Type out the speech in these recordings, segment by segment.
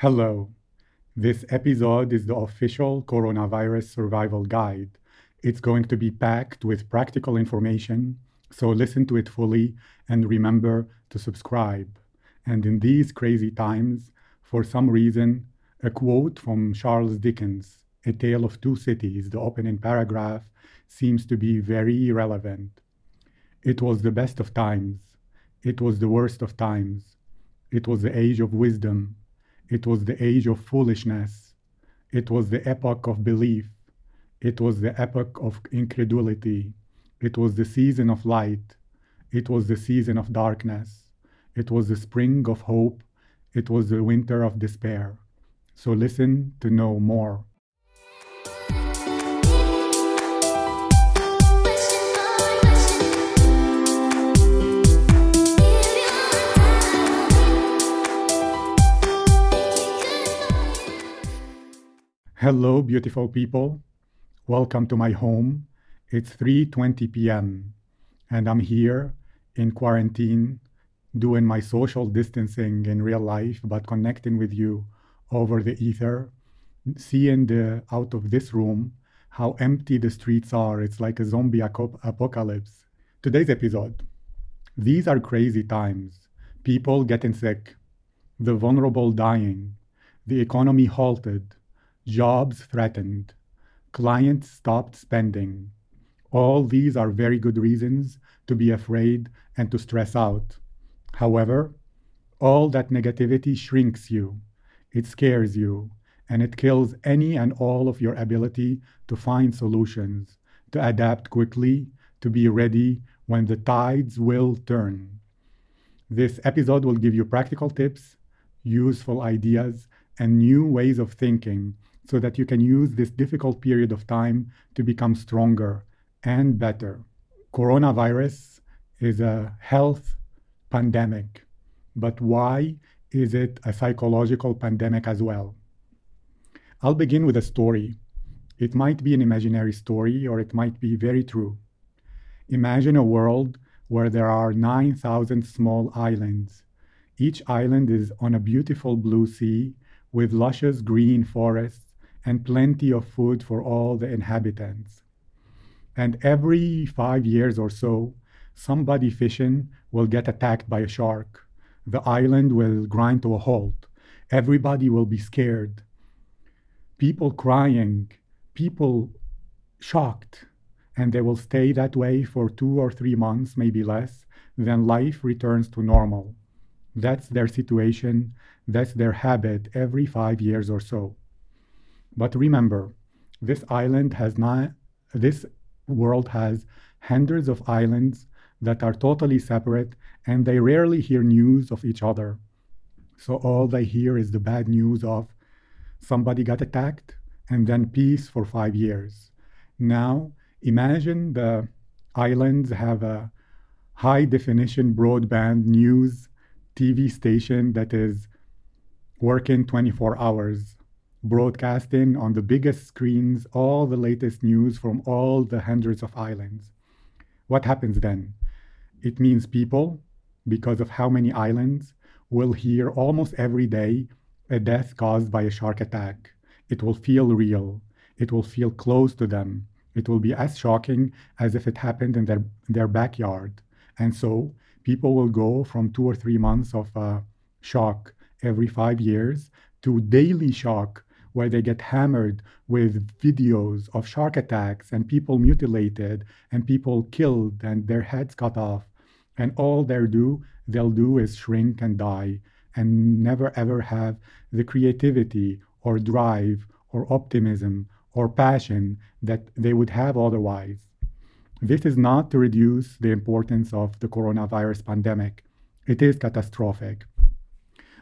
Hello. This episode is the official coronavirus survival guide. It's going to be packed with practical information, so listen to it fully and remember to subscribe. And in these crazy times, for some reason, a quote from Charles Dickens, A Tale of Two Cities, the opening paragraph, seems to be very relevant. It was the best of times. It was the worst of times. It was the age of wisdom it was the age of foolishness. It was the epoch of belief. It was the epoch of incredulity. It was the season of light. It was the season of darkness. It was the spring of hope. It was the winter of despair. So listen to know more. Hello, beautiful people. Welcome to my home. It's 3:20 p.m. and I'm here in quarantine doing my social distancing in real life but connecting with you over the ether, seeing the out of this room how empty the streets are. It's like a zombie apocalypse. Today's episode. These are crazy times. People getting sick, the vulnerable dying, the economy halted jobs threatened, clients stopped spending. All these are very good reasons to be afraid and to stress out. However, all that negativity shrinks you, it scares you, and it kills any and all of your ability to find solutions, to adapt quickly, to be ready when the tides will turn. This episode will give you practical tips, useful ideas, and new ways of thinking so that you can use this difficult period of time to become stronger and better. Coronavirus is a health pandemic, but why is it a psychological pandemic as well? I'll begin with a story. It might be an imaginary story or it might be very true. Imagine a world where there are 9,000 small islands. Each island is on a beautiful blue sea with luscious green forests and plenty of food for all the inhabitants. And every five years or so, somebody fishing will get attacked by a shark. The island will grind to a halt. Everybody will be scared. People crying, people shocked, and they will stay that way for two or three months, maybe less. Then life returns to normal. That's their situation, that's their habit every five years or so. But remember, this island has not, this world has hundreds of islands that are totally separate and they rarely hear news of each other. So all they hear is the bad news of somebody got attacked and then peace for five years. Now, imagine the islands have a high definition broadband news TV station that is working 24 hours broadcasting on the biggest screens all the latest news from all the hundreds of islands. What happens then? It means people, because of how many islands, will hear almost every day a death caused by a shark attack. It will feel real. It will feel close to them. It will be as shocking as if it happened in their, their backyard. And so people will go from two or three months of uh, shock every five years to daily shock where they get hammered with videos of shark attacks and people mutilated and people killed and their heads cut off. And all they do, they'll do is shrink and die and never ever have the creativity or drive or optimism or passion that they would have otherwise. This is not to reduce the importance of the coronavirus pandemic. It is catastrophic.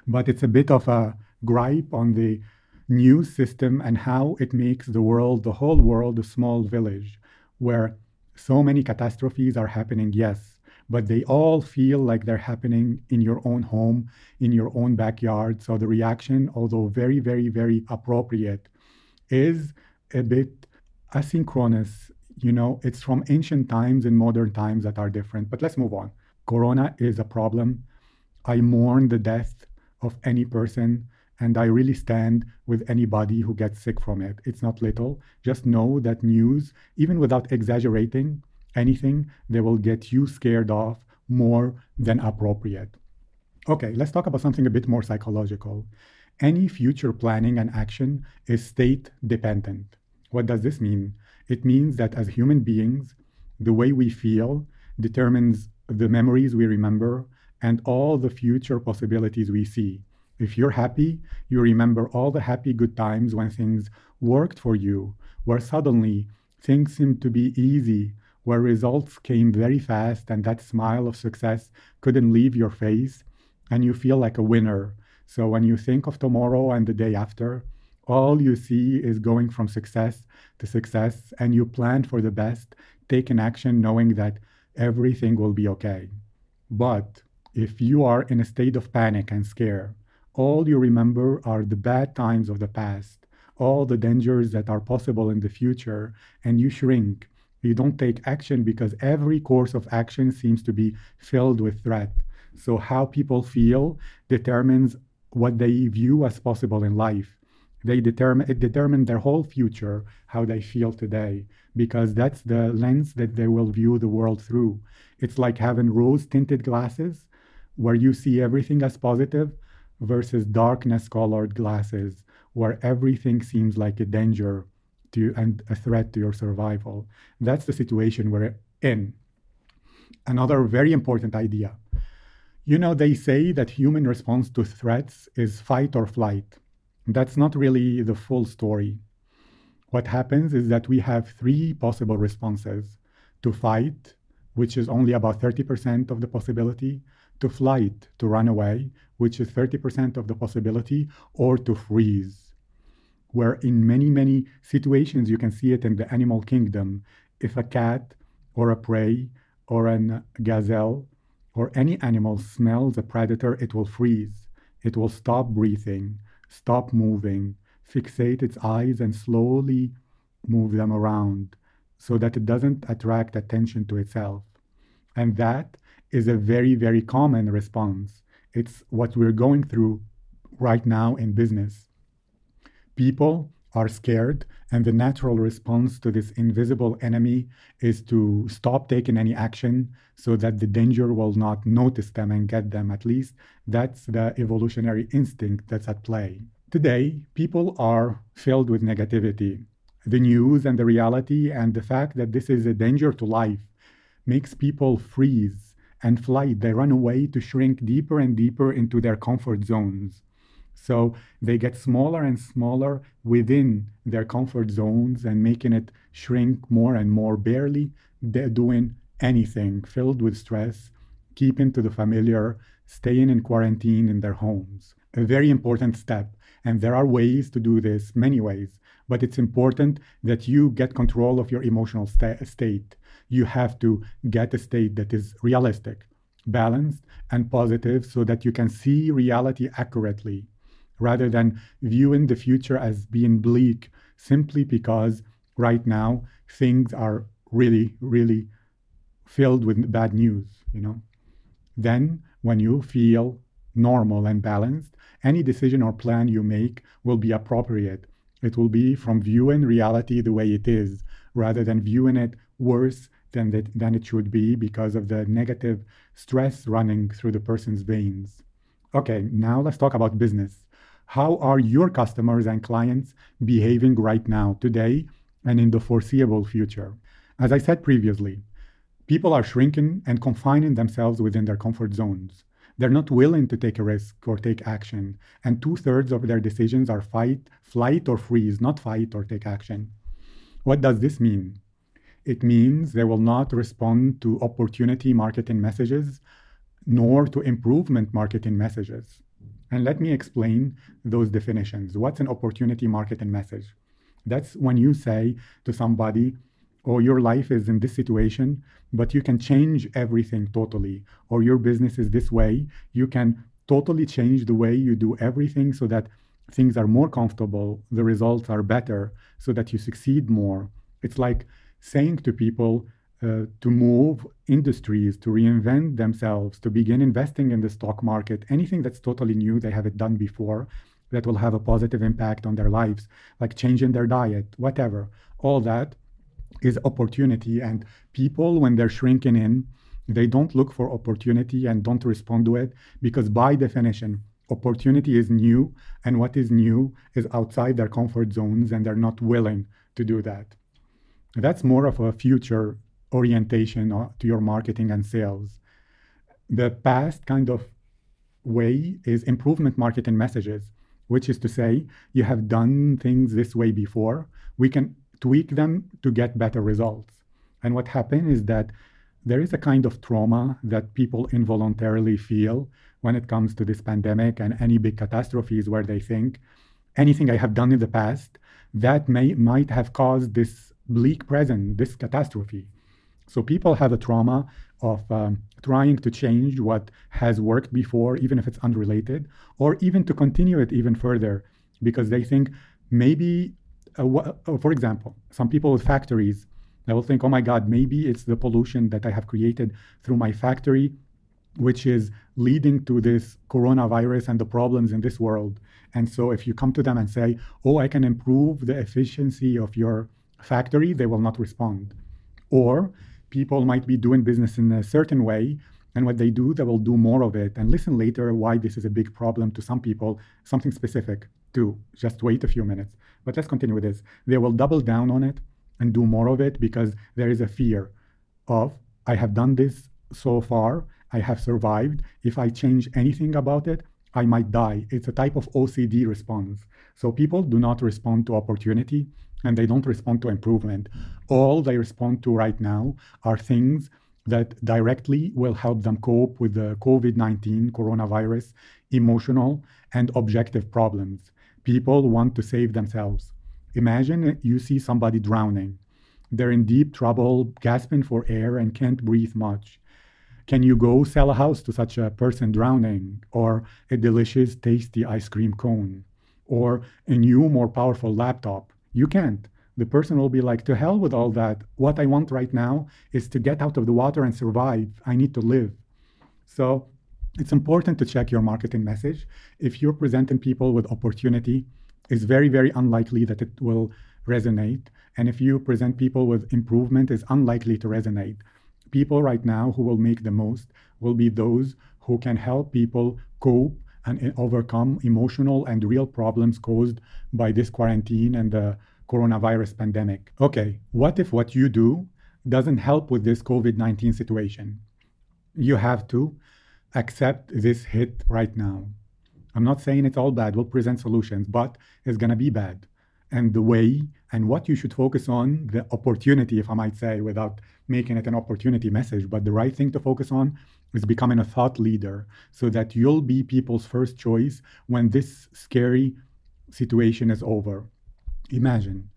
But it's a bit of a gripe on the news system and how it makes the world, the whole world, a small village where so many catastrophes are happening, yes, but they all feel like they're happening in your own home, in your own backyard. So the reaction, although very, very, very appropriate, is a bit asynchronous. You know, it's from ancient times and modern times that are different. But let's move on. Corona is a problem. I mourn the death of any person and I really stand with anybody who gets sick from it. It's not little. Just know that news, even without exaggerating anything, they will get you scared off more than appropriate. Okay, let's talk about something a bit more psychological. Any future planning and action is state dependent. What does this mean? It means that as human beings, the way we feel determines the memories we remember and all the future possibilities we see. If you're happy, you remember all the happy good times when things worked for you, where suddenly things seemed to be easy, where results came very fast and that smile of success couldn't leave your face, and you feel like a winner. So when you think of tomorrow and the day after, all you see is going from success to success, and you plan for the best, take an action knowing that everything will be okay. But if you are in a state of panic and scare, all you remember are the bad times of the past, all the dangers that are possible in the future, and you shrink. You don't take action because every course of action seems to be filled with threat. So, how people feel determines what they view as possible in life. They determine it determines their whole future, how they feel today, because that's the lens that they will view the world through. It's like having rose tinted glasses where you see everything as positive versus darkness colored glasses where everything seems like a danger to and a threat to your survival. That's the situation we're in. Another very important idea. You know, they say that human response to threats is fight or flight. That's not really the full story. What happens is that we have three possible responses to fight, which is only about 30% of the possibility, to flight, to run away, which is 30% of the possibility, or to freeze. Where in many, many situations, you can see it in the animal kingdom. If a cat or a prey or a gazelle or any animal smells a predator, it will freeze. It will stop breathing, stop moving, fixate its eyes, and slowly move them around so that it doesn't attract attention to itself. And that is a very, very common response. It's what we're going through right now in business. People are scared, and the natural response to this invisible enemy is to stop taking any action so that the danger will not notice them and get them. At least that's the evolutionary instinct that's at play. Today, people are filled with negativity. The news and the reality and the fact that this is a danger to life makes people freeze and flight. They run away to shrink deeper and deeper into their comfort zones. So they get smaller and smaller within their comfort zones and making it shrink more and more, barely they're doing anything, filled with stress, keeping to the familiar, staying in quarantine in their homes. A very important step. And there are ways to do this, many ways, but it's important that you get control of your emotional sta- state you have to get a state that is realistic, balanced, and positive so that you can see reality accurately rather than viewing the future as being bleak simply because right now things are really, really filled with bad news, you know. Then, when you feel normal and balanced, any decision or plan you make will be appropriate. It will be from viewing reality the way it is, rather than viewing it worse than, than it should be because of the negative stress running through the person's veins. Okay, now let's talk about business. How are your customers and clients behaving right now, today, and in the foreseeable future? As I said previously, people are shrinking and confining themselves within their comfort zones. They're not willing to take a risk or take action, and two thirds of their decisions are fight, flight, or freeze, not fight or take action. What does this mean? It means they will not respond to opportunity marketing messages nor to improvement marketing messages. And let me explain those definitions. What's an opportunity marketing message? That's when you say to somebody, Oh, your life is in this situation, but you can change everything totally, or your business is this way. You can totally change the way you do everything so that things are more comfortable, the results are better, so that you succeed more. It's like saying to people uh, to move industries, to reinvent themselves, to begin investing in the stock market, anything that's totally new, they haven't done before, that will have a positive impact on their lives, like changing their diet, whatever. All that is opportunity. And people, when they're shrinking in, they don't look for opportunity and don't respond to it because, by definition, opportunity is new. And what is new is outside their comfort zones, and they're not willing to do that. That's more of a future orientation uh, to your marketing and sales. The past kind of way is improvement marketing messages, which is to say, you have done things this way before. We can tweak them to get better results. And what happened is that there is a kind of trauma that people involuntarily feel when it comes to this pandemic and any big catastrophes where they think anything I have done in the past that may might have caused this bleak present, this catastrophe. So people have a trauma of um, trying to change what has worked before, even if it's unrelated, or even to continue it even further, because they think maybe, uh, for example, some people with factories, they will think, oh my God, maybe it's the pollution that I have created through my factory, which is leading to this coronavirus and the problems in this world. And so if you come to them and say, oh, I can improve the efficiency of your factory, they will not respond. Or people might be doing business in a certain way and what they do they will do more of it and listen later why this is a big problem to some people something specific too just wait a few minutes but let's continue with this they will double down on it and do more of it because there is a fear of i have done this so far i have survived if i change anything about it i might die it's a type of ocd response so people do not respond to opportunity and they don't respond to improvement. All they respond to right now are things that directly will help them cope with the COVID 19 coronavirus emotional and objective problems. People want to save themselves. Imagine you see somebody drowning. They're in deep trouble, gasping for air, and can't breathe much. Can you go sell a house to such a person drowning, or a delicious, tasty ice cream cone, or a new, more powerful laptop? You can't. The person will be like, to hell with all that. What I want right now is to get out of the water and survive. I need to live. So it's important to check your marketing message. If you're presenting people with opportunity, it's very, very unlikely that it will resonate. And if you present people with improvement, it's unlikely to resonate. People right now who will make the most will be those who can help people cope and eh, overcome emotional and real problems caused by this quarantine and the coronavirus pandemic. Okay, what if what you do doesn't help with this COVID 19 situation? You have to accept this hit right now. I'm not saying it's all bad, we'll present solutions, but it's going to be bad. And the way and what you should focus on, the opportunity, if I might say, without making it an opportunity message, but the right thing to focus on is becoming a thought leader so that you'll be people's first choice when this scary situation is over. Imagine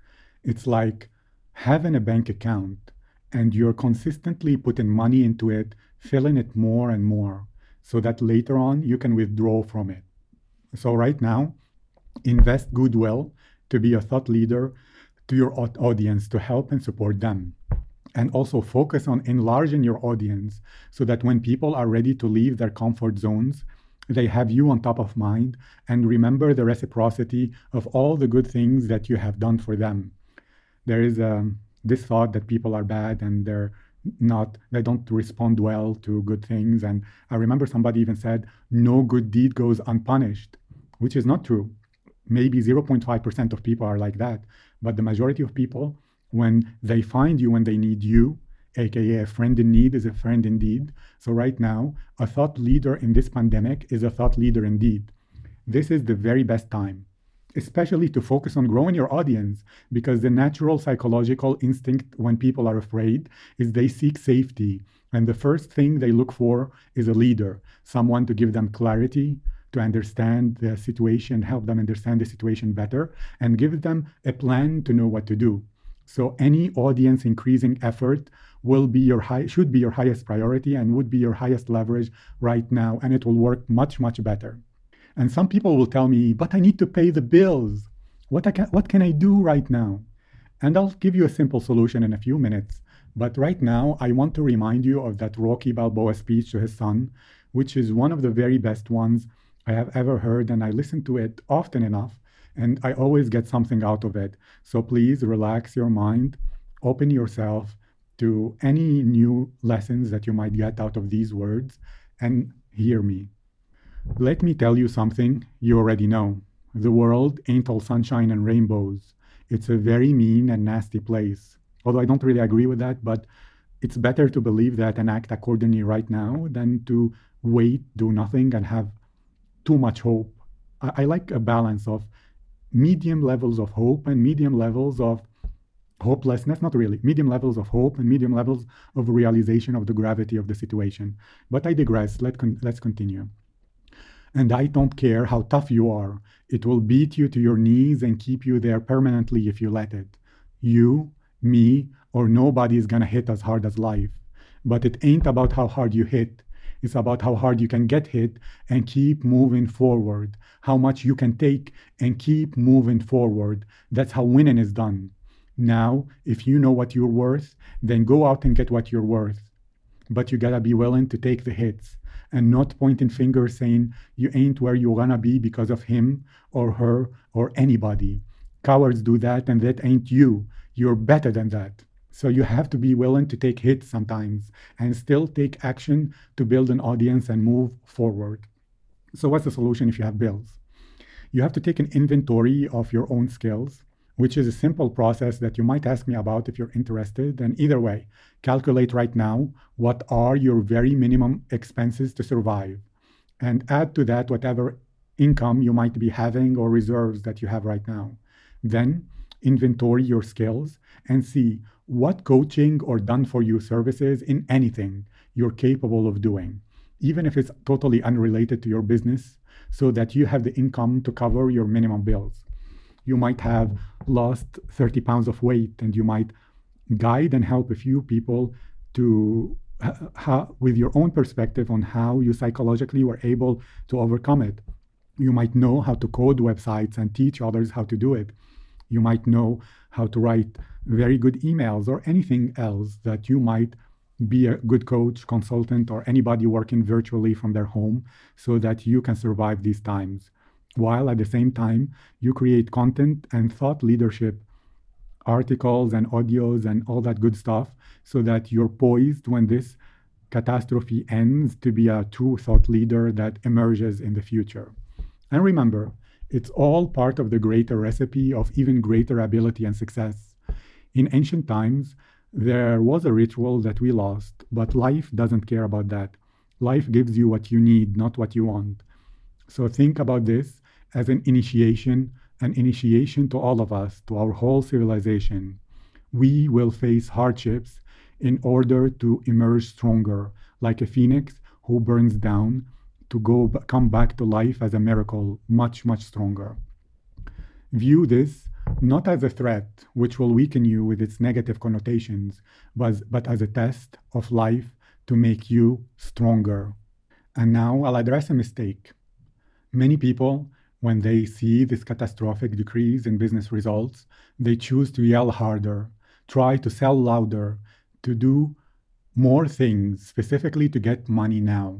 it's like having a bank account and you're consistently putting money into it, filling it more and more so that later on you can withdraw from it. So, right now, invest goodwill to be a thought leader to your audience to help and support them and also focus on enlarging your audience so that when people are ready to leave their comfort zones, they have you on top of mind and remember the reciprocity of all the good things that you have done for them. There is um, this thought that people are bad and they're not they don't respond well to good things and i remember somebody even said no good deed goes unpunished which is not true maybe 0.5% of people are like that but the majority of people when they find you when they need you, aka a friend in need is a friend indeed. So, right now, a thought leader in this pandemic is a thought leader indeed. This is the very best time, especially to focus on growing your audience, because the natural psychological instinct when people are afraid is they seek safety. And the first thing they look for is a leader, someone to give them clarity, to understand the situation, help them understand the situation better, and give them a plan to know what to do. So any audience increasing effort will be your high should be your highest priority and would be your highest leverage right now and it will work much much better. And some people will tell me, "But I need to pay the bills. What I can, what can I do right now?" And I'll give you a simple solution in a few minutes. But right now, I want to remind you of that Rocky Balboa speech to his son, which is one of the very best ones I have ever heard, and I listen to it often enough, and I always get something out of it. So please relax your mind, open yourself to any new lessons that you might get out of these words, and hear me. Let me tell you something you already know. The world ain't all sunshine and rainbows. It's a very mean and nasty place. Although I don't really agree with that, but it's better to believe that and act accordingly right now than to wait, do nothing, and have too much hope. I, I like a balance of medium levels of hope and medium levels of hopelessness, not really, medium levels of hope and medium levels of realization of the gravity of the situation. But I digress. Let con- let's continue. And I don't care how tough you are, it will beat you to your knees and keep you there permanently if you let it. You, me, or nobody is gonna hit as hard as life. But it ain't about how hard you hit. It's about how hard you can get hit and keep moving forward, how much you can take and keep moving forward. That's how winning is done. Now, if you know what you're worth, then go out and get what you're worth. But you gotta be willing to take the hits and not pointing fingers saying you ain't where you wanna be because of him or her or anybody. Cowards do that, and that ain't you. You're better than that. So you have to be willing to take hits sometimes and still take action to build an audience and move forward. So, what's the solution if you have bills? You have to take an inventory of your own skills, which is a simple process that you might ask me about if you're interested. And either way, calculate right now what are your very minimum expenses to survive and add to that whatever income you might be having or reserves that you have right now. Then inventory your skills and see what coaching or done for you services in anything you're capable of doing, even if it's totally unrelated to your business, so that you have the income to cover your minimum bills. You might have lost 30 pounds of weight and you might guide and help a few people to with your own perspective on how you psychologically were able to overcome it. You might know how to code websites and teach others how to do it. You might know how to write very good emails or anything else that you might be a good coach, consultant, or anybody working virtually from their home so that you can survive these times. While at the same time, you create content and thought leadership, articles and audios and all that good stuff so that you're poised when this catastrophe ends to be a true thought leader that emerges in the future. And remember, it's all part of the greater recipe of even greater ability and success. In ancient times, there was a ritual that we lost, but life doesn't care about that. Life gives you what you need, not what you want. So think about this as an initiation, an initiation to all of us, to our whole civilization. We will face hardships in order to emerge stronger, like a phoenix who burns down to go come back to life as a miracle, much, much stronger. View this not as a threat, which will weaken you with its negative connotations, but, but as a test of life to make you stronger. And now I'll address a mistake. Many people, when they see this catastrophic decrease in business results, they choose to yell harder, try to sell louder, to do more things specifically to get money now.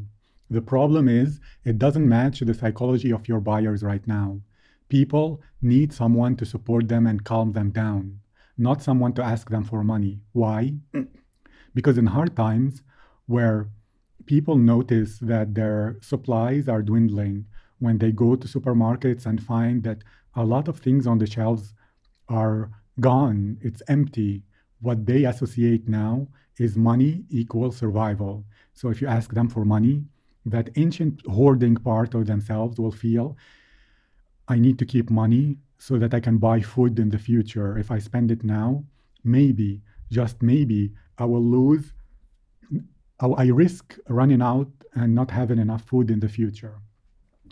The problem is, it doesn't match the psychology of your buyers right now. People need someone to support them and calm them down, not someone to ask them for money. Why? because in hard times, where people notice that their supplies are dwindling, when they go to supermarkets and find that a lot of things on the shelves are gone, it's empty, what they associate now is money equals survival. So if you ask them for money, that ancient hoarding part of themselves will feel I need to keep money so that I can buy food in the future. If I spend it now, maybe, just maybe, I will lose, I risk running out and not having enough food in the future.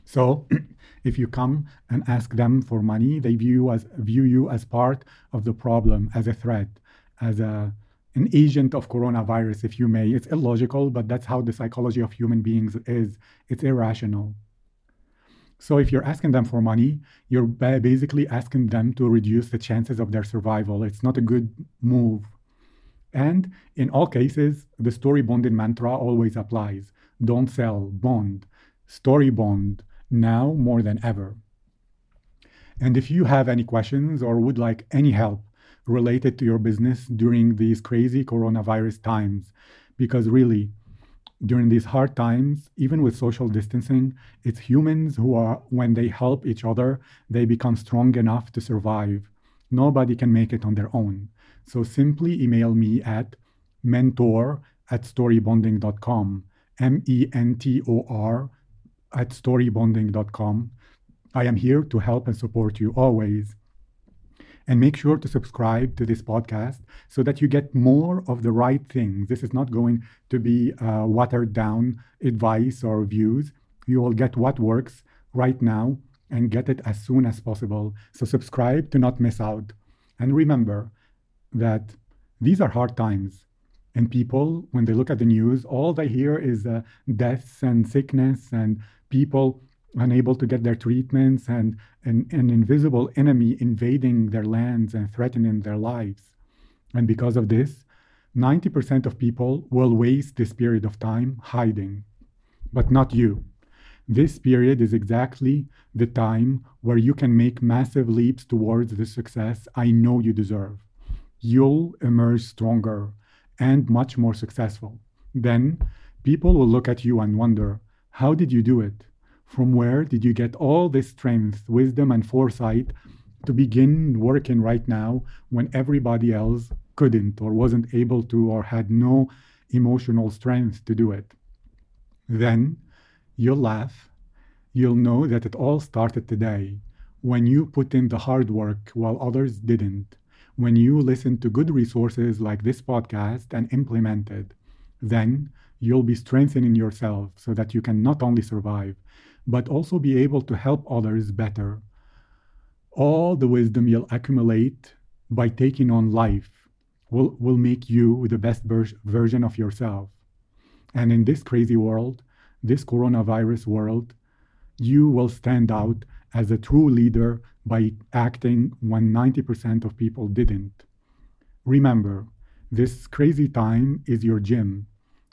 So, if you come and ask them for money, they view as view you as part of the problem, as a threat, as a an agent of coronavirus, if you may. It's illogical, but that's how the psychology of human beings is. It's irrational. So if you're asking them for money, you're basically asking them to reduce the chances of their survival. It's not a good move. And in all cases, the story bonding mantra always applies. Don't sell, bond. Story bond. Now more than ever. And if you have any questions or would like any help related to your business during these crazy coronavirus times, because really, during these hard times, even with social distancing, it's humans who are, when they help each other, they become strong enough to survive. Nobody can make it on their own. So simply email me at mentor at storybonding.com, M E N T O R at storybonding.com. I am here to help and support you always. And make sure to subscribe to this podcast so that you get more of the right things. This is not going to be uh, watered down advice or views. You will get what works right now and get it as soon as possible. So subscribe to not miss out. And remember that these are hard times. And people, when they look at the news, all they hear is uh, deaths and sickness and people unable to get their treatments and an, an invisible enemy invading their lands and threatening their lives. And because of this, 90% of people will waste this period of time hiding, but not you. This period is exactly the time where you can make massive leaps towards the success I know you deserve. You'll emerge stronger and much more successful. Then people will look at you and wonder, how did you do it? From where did you get all this strength, wisdom, and foresight to begin working right now when everybody else couldn't or wasn't able to or had no emotional strength to do it? Then you'll laugh. You'll know that it all started today when you put in the hard work while others didn't, when you listened to good resources like this podcast and implemented. Then you'll be strengthening yourself so that you can not only survive, but also be able to help others better. All the wisdom you'll accumulate by taking on life will, will make you the best ver- version of yourself. And in this crazy world, this coronavirus world, you will stand out as a true leader by acting when 90% of people didn't. Remember, this crazy time is your gym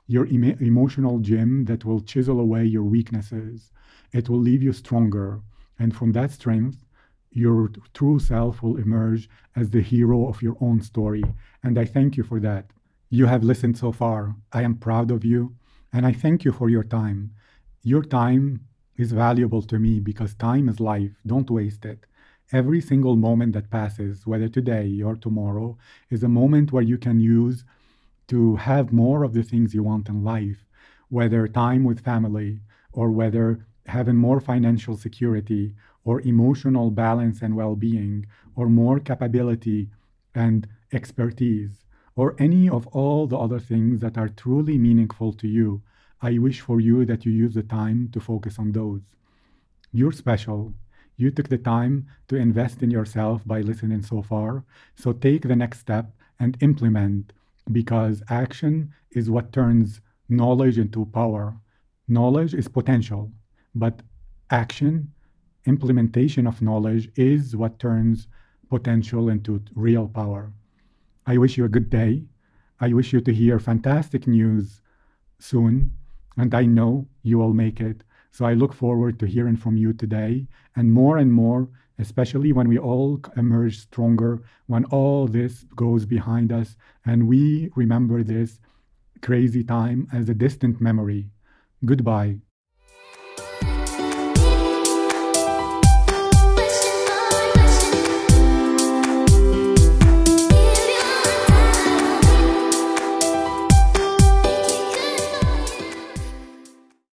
your em- emotional gym that will chisel away your weaknesses. It will leave you stronger. And from that strength, your true self will emerge as the hero of your own story. And I thank you for that. You have listened so far. I am proud of you. And I thank you for your time. Your time is valuable to me because time is life. Don't waste it. Every single moment that passes, whether today or tomorrow, is a moment where you can use to have more of the things you want in life, whether time with family or whether having more financial security or emotional balance and well being or more capability and expertise or any of all the other things that are truly meaningful to you. I wish for you that you use the time to focus on those. You're special. You took the time to invest in yourself by listening so far. So take the next step and implement because action is what turns knowledge into power. Knowledge is potential, but action, implementation of knowledge is what turns potential into real power. I wish you a good day. I wish you to hear fantastic news soon, and I know you will make it. So I look forward to hearing from you today and more and more especially when we all emerge stronger, when all this goes behind us, and we remember this crazy time as a distant memory. Goodbye.